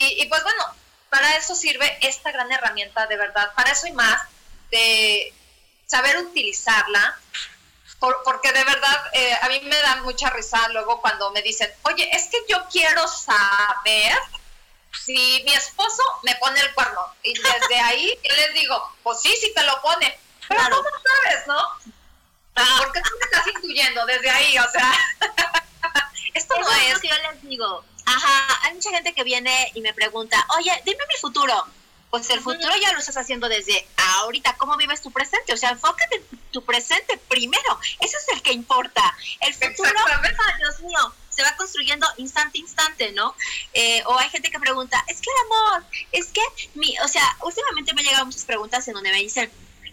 Y, y pues bueno, para eso sirve esta gran herramienta de verdad, para eso y más, de saber utilizarla, porque de verdad eh, a mí me da mucha risa luego cuando me dicen, oye, es que yo quiero saber si mi esposo me pone el cuerno. Y desde ahí yo les digo, pues sí, sí te lo pone. Pero ¿cómo sabes, no? Ah. Porque tú me estás intuyendo desde ahí, o sea. digo. Ajá, hay mucha gente que viene y me pregunta, oye, dime mi futuro pues el futuro ya lo estás haciendo desde ahorita. ¿Cómo vives tu presente? O sea, enfócate en tu presente primero. Ese es el que importa. El futuro, Dios mío, se va construyendo instante instante, ¿no? Eh, o hay gente que pregunta, es que el amor, es que mi, o sea, últimamente me han llegado muchas preguntas en donde me dicen,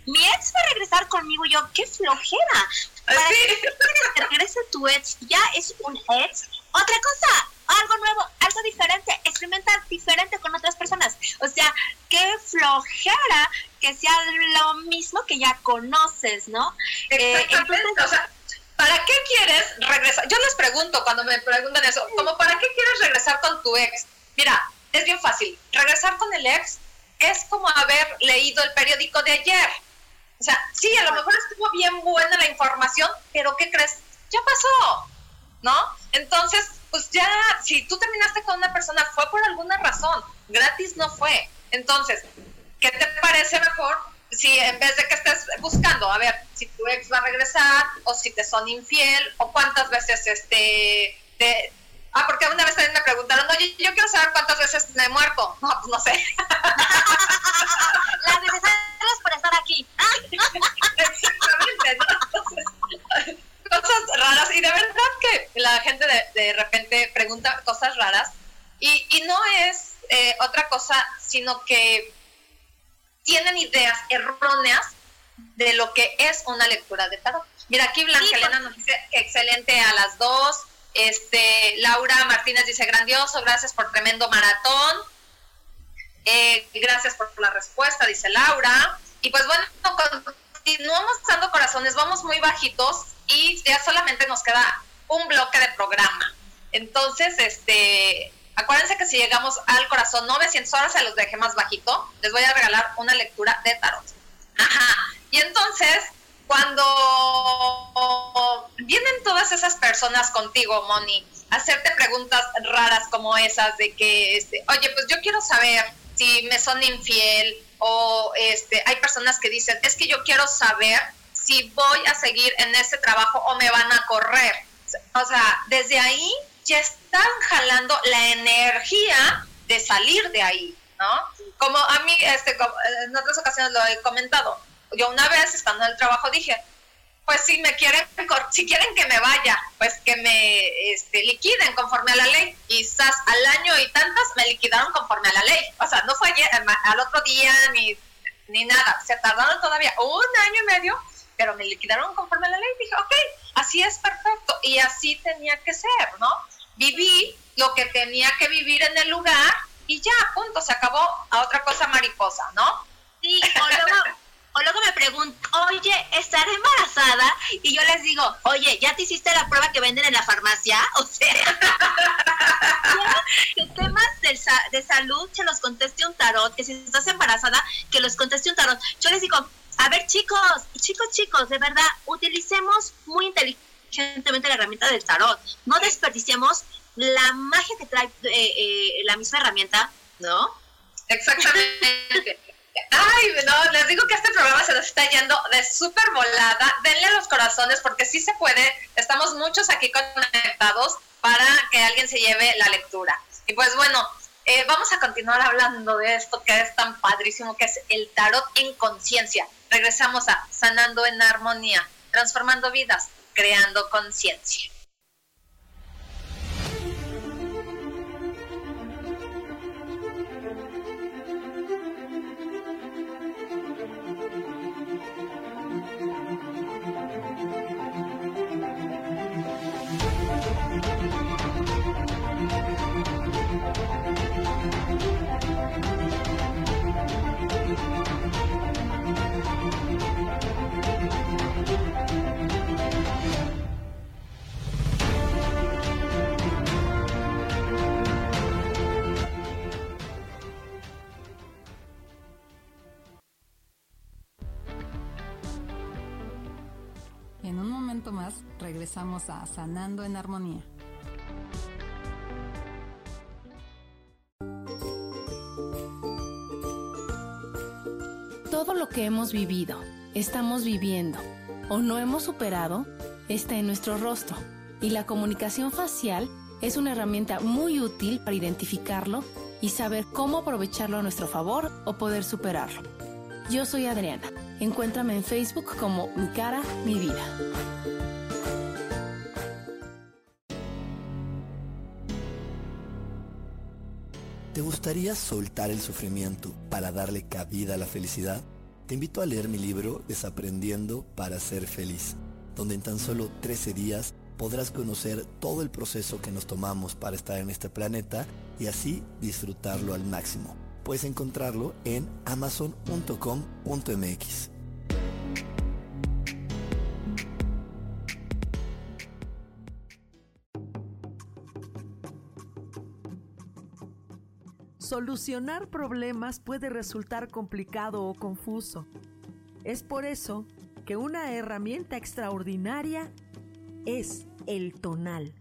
mi ex va a regresar conmigo y yo, qué flojera. ¿Para qué quieres que regrese tu ex? Ya es un ex. Otra cosa, algo nuevo, algo diferente, experimentar diferente con otras personas. O sea, qué flojera que sea lo mismo que ya conoces, ¿no? Eh, Exactamente, o sea, ¿para qué quieres regresar? Yo les pregunto cuando me preguntan eso, como ¿para qué quieres regresar con tu ex? Mira, es bien fácil, regresar con el ex es como haber leído el periódico de ayer. O sea, sí, a lo mejor estuvo bien buena la información, pero ¿qué crees? Ya pasó, ¿no? Entonces, pues ya, si tú terminaste con una persona fue por alguna razón, gratis no fue. Entonces, ¿qué te parece mejor si en vez de que estés buscando, a ver, si tu ex va a regresar o si te son infiel o cuántas veces este te, Ah, porque una vez también me preguntaron, oye, yo quiero saber cuántas veces me he muerto. No, pues no sé. Las necesarias por estar aquí. Exactamente, ¿no? Cosas raras y de verdad que la gente de, repente pregunta cosas raras y, y no es eh, otra cosa sino que tienen ideas erróneas de lo que es una lectura de tarot. Mira, aquí Blanca Elena nos dice excelente a las dos. Este, Laura Martínez dice grandioso, gracias por tremendo maratón. Eh, gracias por la respuesta, dice Laura. Y pues bueno, continuamos dando corazones, vamos muy bajitos y ya solamente nos queda un bloque de programa. Entonces, este, acuérdense que si llegamos al corazón 900 horas se los dejé más bajito, les voy a regalar una lectura de tarot. Ajá. Y entonces, cuando vienen todas esas personas contigo, Moni, hacerte preguntas raras como esas de que, este, oye, pues yo quiero saber si me son infiel o este, hay personas que dicen, es que yo quiero saber si voy a seguir en ese trabajo o me van a correr. O sea, desde ahí ya están jalando la energía de salir de ahí, ¿no? Como a mí, este, en otras ocasiones lo he comentado, yo una vez estando en el trabajo dije, pues si me quieren, si quieren que me vaya, pues que me este, liquiden conforme a la ley. Quizás al año y tantas me liquidaron conforme a la ley. O sea, no fue al otro día ni, ni nada. Se tardaron todavía un año y medio pero me liquidaron conforme a la ley. Dije, ok, así es perfecto. Y así tenía que ser, ¿no? Viví lo que tenía que vivir en el lugar y ya, punto, se acabó a otra cosa mariposa, ¿no? Sí, o luego, o luego me preguntan, oye, ¿estaré embarazada? Y yo les digo, oye, ¿ya te hiciste la prueba que venden en la farmacia? O sea, que temas de, de salud se los conteste un tarot, que si estás embarazada, que los conteste un tarot. Yo les digo, a ver, chicos, chicos, chicos, de verdad, utilicemos muy inteligentemente la herramienta del tarot. No desperdiciemos la magia que trae eh, eh, la misma herramienta, ¿no? Exactamente. Ay, no, les digo que este programa se nos está yendo de súper volada. Denle los corazones porque sí se puede. Estamos muchos aquí conectados para que alguien se lleve la lectura. Y pues bueno, eh, vamos a continuar hablando de esto que es tan padrísimo, que es el tarot en conciencia. Regresamos a Sanando en Armonía, transformando vidas, creando conciencia. Regresamos a Sanando en Armonía. Todo lo que hemos vivido, estamos viviendo o no hemos superado está en nuestro rostro y la comunicación facial es una herramienta muy útil para identificarlo y saber cómo aprovecharlo a nuestro favor o poder superarlo. Yo soy Adriana. Encuéntrame en Facebook como Mi cara, mi vida. ¿Te gustaría soltar el sufrimiento para darle cabida a la felicidad? Te invito a leer mi libro Desaprendiendo para ser feliz, donde en tan solo 13 días podrás conocer todo el proceso que nos tomamos para estar en este planeta y así disfrutarlo al máximo. Puedes encontrarlo en amazon.com.mx. Solucionar problemas puede resultar complicado o confuso. Es por eso que una herramienta extraordinaria es el tonal.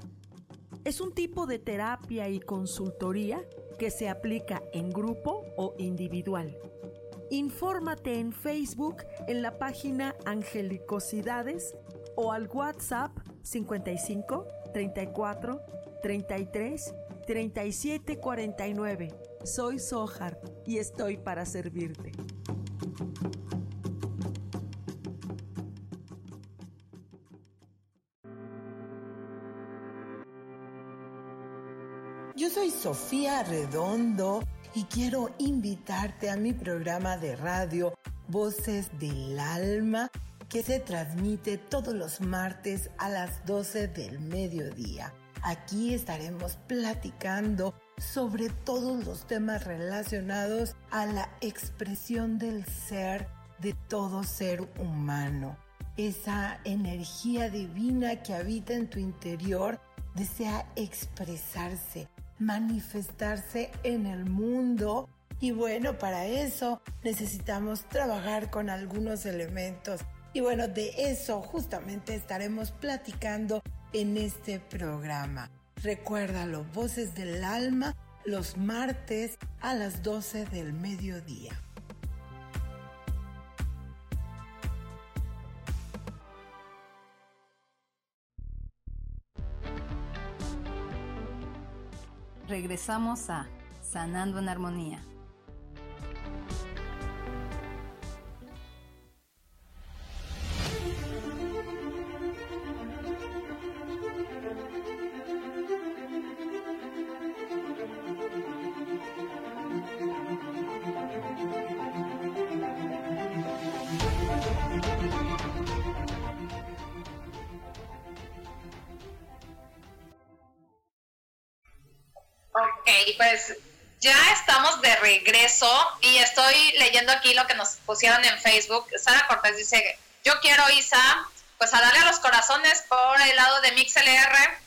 Es un tipo de terapia y consultoría que se aplica en grupo o individual. Infórmate en Facebook en la página Angelicosidades o al WhatsApp 55 34 33 37 49 soy Sohar y estoy para servirte. Yo soy Sofía Redondo y quiero invitarte a mi programa de radio Voces del Alma que se transmite todos los martes a las 12 del mediodía. Aquí estaremos platicando sobre todos los temas relacionados a la expresión del ser de todo ser humano. Esa energía divina que habita en tu interior desea expresarse, manifestarse en el mundo y bueno, para eso necesitamos trabajar con algunos elementos. Y bueno, de eso justamente estaremos platicando en este programa. Recuérdalo, Voces del Alma, los martes a las 12 del mediodía. Regresamos a Sanando en Armonía. Leyendo aquí lo que nos pusieron en Facebook. Sara Cortés dice, yo quiero, Isa, pues a darle a los corazones por el lado de MixLR.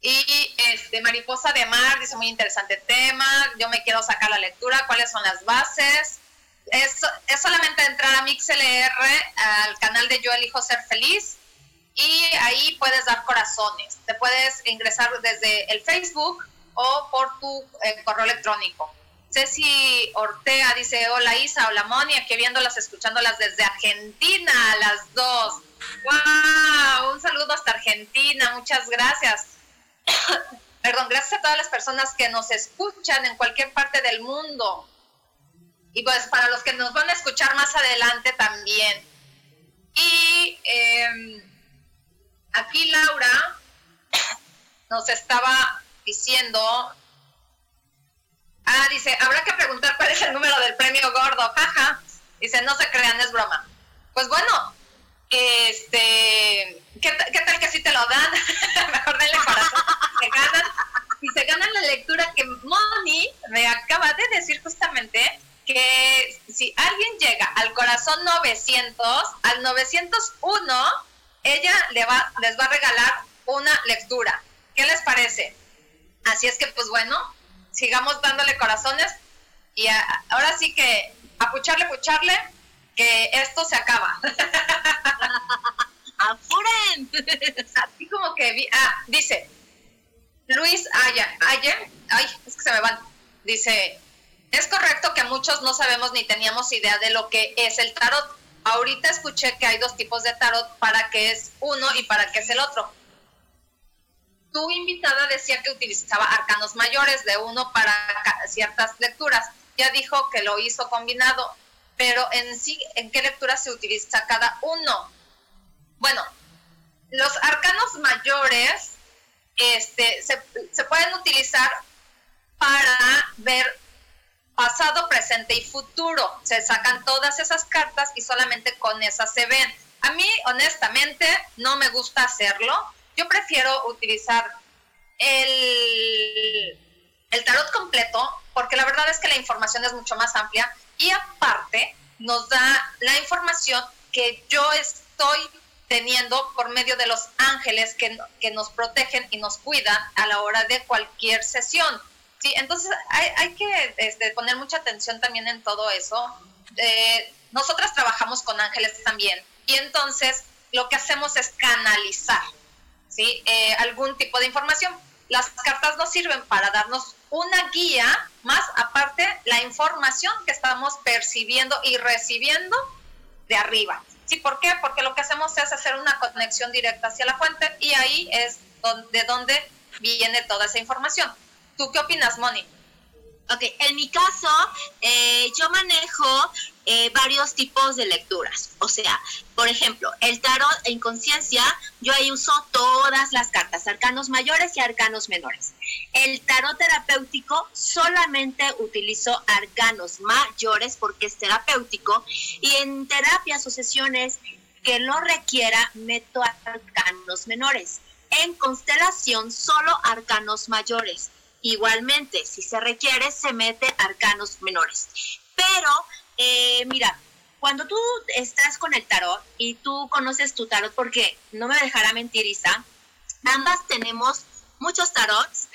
Y este, Mariposa de Mar dice, muy interesante tema, yo me quiero sacar la lectura, cuáles son las bases. Es, es solamente entrar a MixLR, al canal de Yo Elijo Ser Feliz, y ahí puedes dar corazones. Te puedes ingresar desde el Facebook o por tu eh, correo electrónico. Ceci Ortega dice, hola Isa, hola Moni, aquí viéndolas, escuchándolas desde Argentina, las dos. ¡Wow! Un saludo hasta Argentina, muchas gracias. perdón, gracias a todas las personas que nos escuchan en cualquier parte del mundo. Y pues para los que nos van a escuchar más adelante también. Y em, aquí Laura nos estaba diciendo, ah, dice, habrá que preguntar cuál es el número del premio gordo, jaja. Dice, no se crean, es broma. Pues bueno, este, ¿qué, tal que si te lo dan? Mejor denle corazón. se ganan, se ganan la lectura que Moni me acaba de decir justamente que si alguien llega al corazón 900, al 901, ella le va, les va a regalar una lectura. ¿Qué les parece? Así es que, pues bueno, sigamos dándole corazones y ahora sí que a pucharle, pucharle, que esto se acaba. ¡Apuren! Así como que, ah, dice, Luis Aya, Aya, ay, es que se me van, dice, es correcto que muchos no sabemos ni teníamos idea de lo que es el tarot. Ahorita escuché que hay dos tipos de tarot, para qué es uno y para qué es el otro. Tu invitada decía que utilizaba arcanos mayores de uno para ciertas lecturas. Ya dijo que lo hizo combinado, pero en sí, ¿en qué lectura se utiliza cada uno? Bueno, los arcanos mayores este, se, se pueden utilizar para ver pasado, presente y futuro. Se sacan todas esas cartas y solamente con esas se ven. A mí, honestamente, no me gusta hacerlo. Yo prefiero utilizar el, el tarot completo porque la verdad es que la información es mucho más amplia y aparte nos da la información que yo estoy teniendo por medio de los ángeles que, que nos protegen y nos cuidan a la hora de cualquier sesión. Sí, entonces hay, que este, poner mucha atención también en todo eso. Eh, nosotras trabajamos con ángeles también y entonces lo que hacemos es canalizar ¿sí? Eh, algún tipo de información. Las cartas nos sirven para darnos una guía, más aparte la información que estamos percibiendo y recibiendo de arriba. ¿Sí? ¿Por qué? Porque lo que hacemos es hacer una conexión directa hacia la fuente y ahí es de donde viene toda esa información. ¿Tú qué opinas, Moni? Ok, en mi caso, eh, yo manejo eh, varios tipos de lecturas. O sea, por ejemplo, el tarot en conciencia, yo ahí uso todas las cartas, arcanos mayores y arcanos menores. El tarot terapéutico solamente utilizo arcanos mayores porque es terapéutico y en terapias o sesiones que lo requiera meto arcanos menores. En constelación solo arcanos mayores. Igualmente, si se requiere, se mete arcanos menores. Pero, eh, mira, cuando tú estás con el tarot y tú conoces tu tarot, porque no me dejará mentir, Isa, ambas tenemos muchos tarots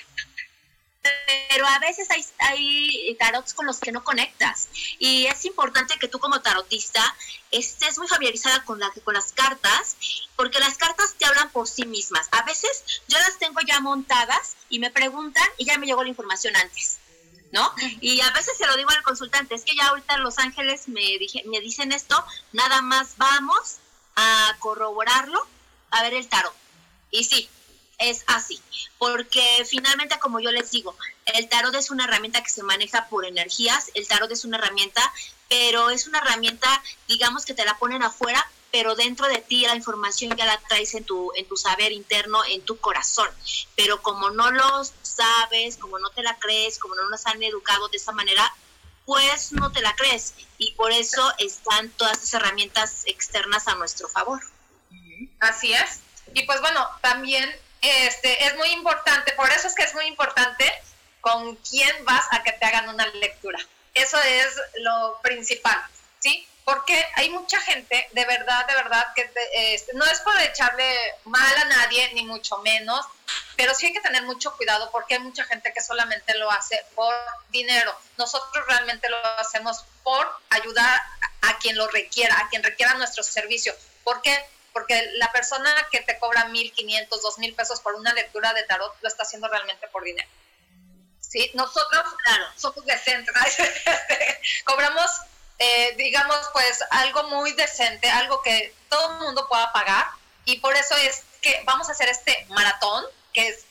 pero a veces hay, hay tarots con los que no conectas y es importante que tú como tarotista estés muy familiarizada con, la, con las cartas porque las cartas te hablan por sí mismas. A veces yo las tengo ya montadas y me preguntan y ya me llegó la información antes. ¿No? Y a veces se lo digo al consultante, es que ya ahorita Los Ángeles me, dije, me dicen esto, nada más vamos a corroborarlo, a ver el tarot. Y sí, es así, porque finalmente, como yo les digo, el tarot es una herramienta que se maneja por energías, el tarot es una herramienta, pero es una herramienta, digamos, que te la ponen afuera, pero dentro de ti la información ya la traes en tu, en tu saber interno, en tu corazón. Pero como no lo sabes, como no te la crees, como no nos han educado de esa manera, pues no te la crees. Y por eso están todas esas herramientas externas a nuestro favor. Así es. Y pues bueno, también este, es muy importante, por eso es que es muy importante con quién vas a que te hagan una lectura. Eso es lo principal, ¿sí? Porque hay mucha gente, de verdad, de verdad, que no es por echarle mal a nadie, ni mucho menos, pero sí hay que tener mucho cuidado porque hay mucha gente que solamente lo hace por dinero. Nosotros realmente lo hacemos por ayudar a quien lo requiera, a quien requiera nuestro servicio. ¿Por qué? Porque la persona que te cobra mil, quinientos, dos mil pesos por una lectura de tarot lo está haciendo realmente por dinero. ¿Sí? Nosotros, claro, somos decentes, este, cobramos, eh, digamos, pues algo muy decente, algo que todo el mundo pueda pagar, y por eso es que vamos a hacer este maratón, que es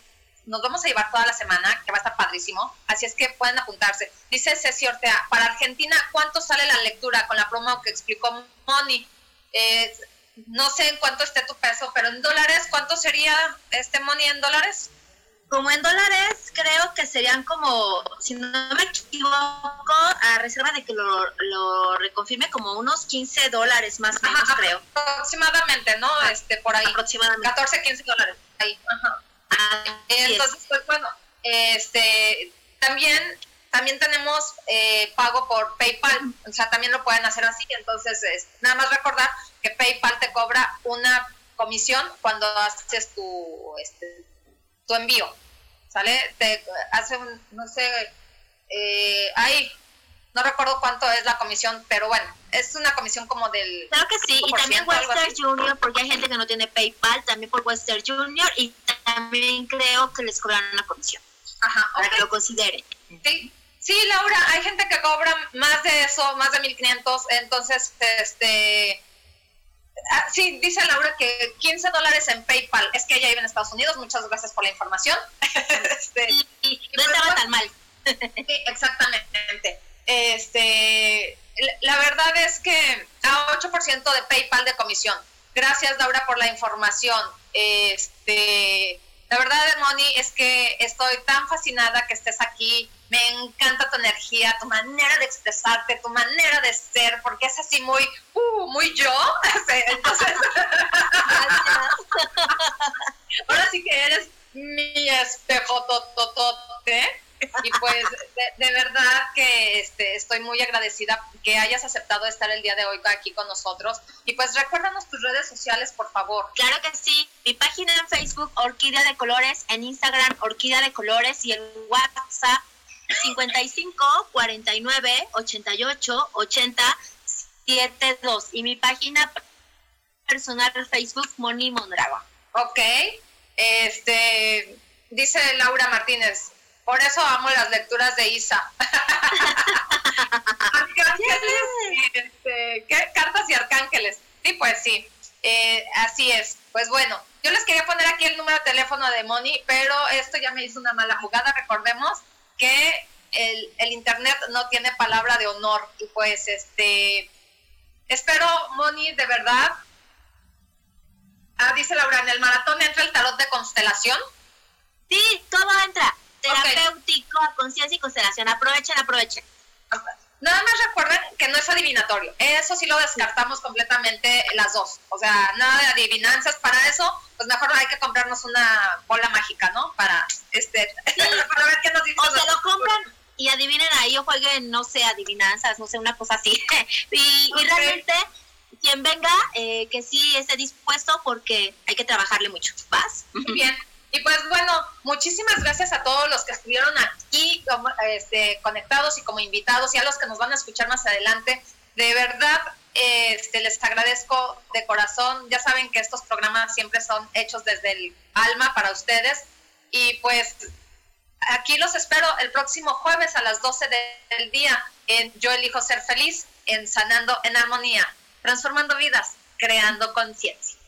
nos vamos a llevar toda la semana, que va a estar padrísimo, así es que pueden apuntarse. Dice Ceci Ortea, para Argentina, ¿cuánto sale la lectura con la promo que explicó Moni? Eh, no sé en cuánto esté tu peso, pero en dólares, ¿cuánto sería este Moni en dólares? Como en dólares, creo que serían como, si no me equivoco, a reserva de que lo, lo reconfirme, como unos 15 dólares más o menos, creo. Aproximadamente, ¿no? Este, por ahí. Aproximadamente. 14, 15 dólares. Ahí. Ajá. Entonces, pues bueno, este, también, también tenemos eh, pago por PayPal, o sea, también lo pueden hacer así. Entonces, es, nada más recordar que PayPal te cobra una comisión cuando haces tu, este, tu envío, ¿sale? Te hace un, no sé, eh, ahí, no recuerdo cuánto es la comisión, pero bueno, es una comisión como del... Claro que sí, y también 5%, algo Western. Junior, porque hay gente que no tiene PayPal, también por Western Junior, y también creo que les cobran una comisión, Ajá, para que lo consideren. Sí, sí, Laura, hay gente que cobra más de eso, más de 1500, entonces, este... ah, sí, dice Laura que 15 dólares en PayPal, es que ella vive en Estados Unidos, muchas gracias por la información. este, Y, no estaba bueno, tan mal. Sí, exactamente. Este, la verdad es que a 8% de PayPal de comisión. Gracias, Laura, por la información. Este, la verdad, Moni, es que estoy tan fascinada que estés aquí. Me encanta tu energía, tu manera de expresarte, tu manera de ser, porque es así muy, uh, muy yo. Entonces, ahora sí que eres mi espejo tototote. Y pues de, de verdad que este, estoy muy agradecida que hayas aceptado estar el día de hoy aquí con nosotros. Y pues recuérdanos tus redes sociales, por favor. Claro que sí. Mi página en Facebook, Orquídea de Colores, en Instagram, Orquídea de Colores, y en WhatsApp, 55 49 88 80 72. Y mi página personal en Facebook, Moni Mondragua. Ok. Este, dice Laura Martínez, por eso amo las lecturas de Isa. Arcángeles, este. Cartas y arcángeles. Sí, pues sí. Eh, así es. Pues bueno, yo les quería poner aquí el número de teléfono de Moni, pero esto ya me hizo una mala jugada. Recordemos que el, el internet no tiene palabra de honor. Y pues este espero, Moni, de verdad. Ah, dice Laura, en el maratón entra el tarot de constelación. Sí, todo entra. Terapéutico, conciencia y constelación. Aprovechen, aprovechen. Nada más recuerden que no es adivinatorio. Eso sí lo descartamos completamente las dos. O sea, nada de adivinanzas. Para eso, pues mejor hay que comprarnos una bola mágica, ¿no? Para este para ver qué nos dice. O se lo compran y adivinen ahí o jueguen, no sé, adivinanzas, no sé, una cosa así. y, y realmente, quien venga, eh, que sí esté dispuesto porque hay que trabajarle mucho. ¿Vas? Bien. Y pues bueno, muchísimas gracias a todos los que estuvieron aquí como, este, conectados y como invitados y a los que nos van a escuchar más adelante. De verdad, este, les agradezco de corazón. Ya saben que estos programas siempre son hechos desde el alma para ustedes. Y pues aquí los espero el próximo jueves a las 12 de- del día en Yo elijo ser feliz, en Sanando en Armonía, transformando vidas, creando conciencia.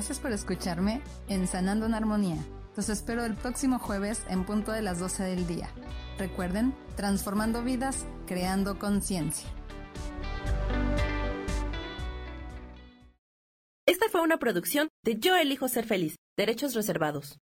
Gracias por escucharme en Sanando en Armonía. Los espero el próximo jueves en punto de las 12 del día. Recuerden, transformando vidas, creando conciencia. Esta fue una producción de Yo elijo ser feliz, derechos reservados.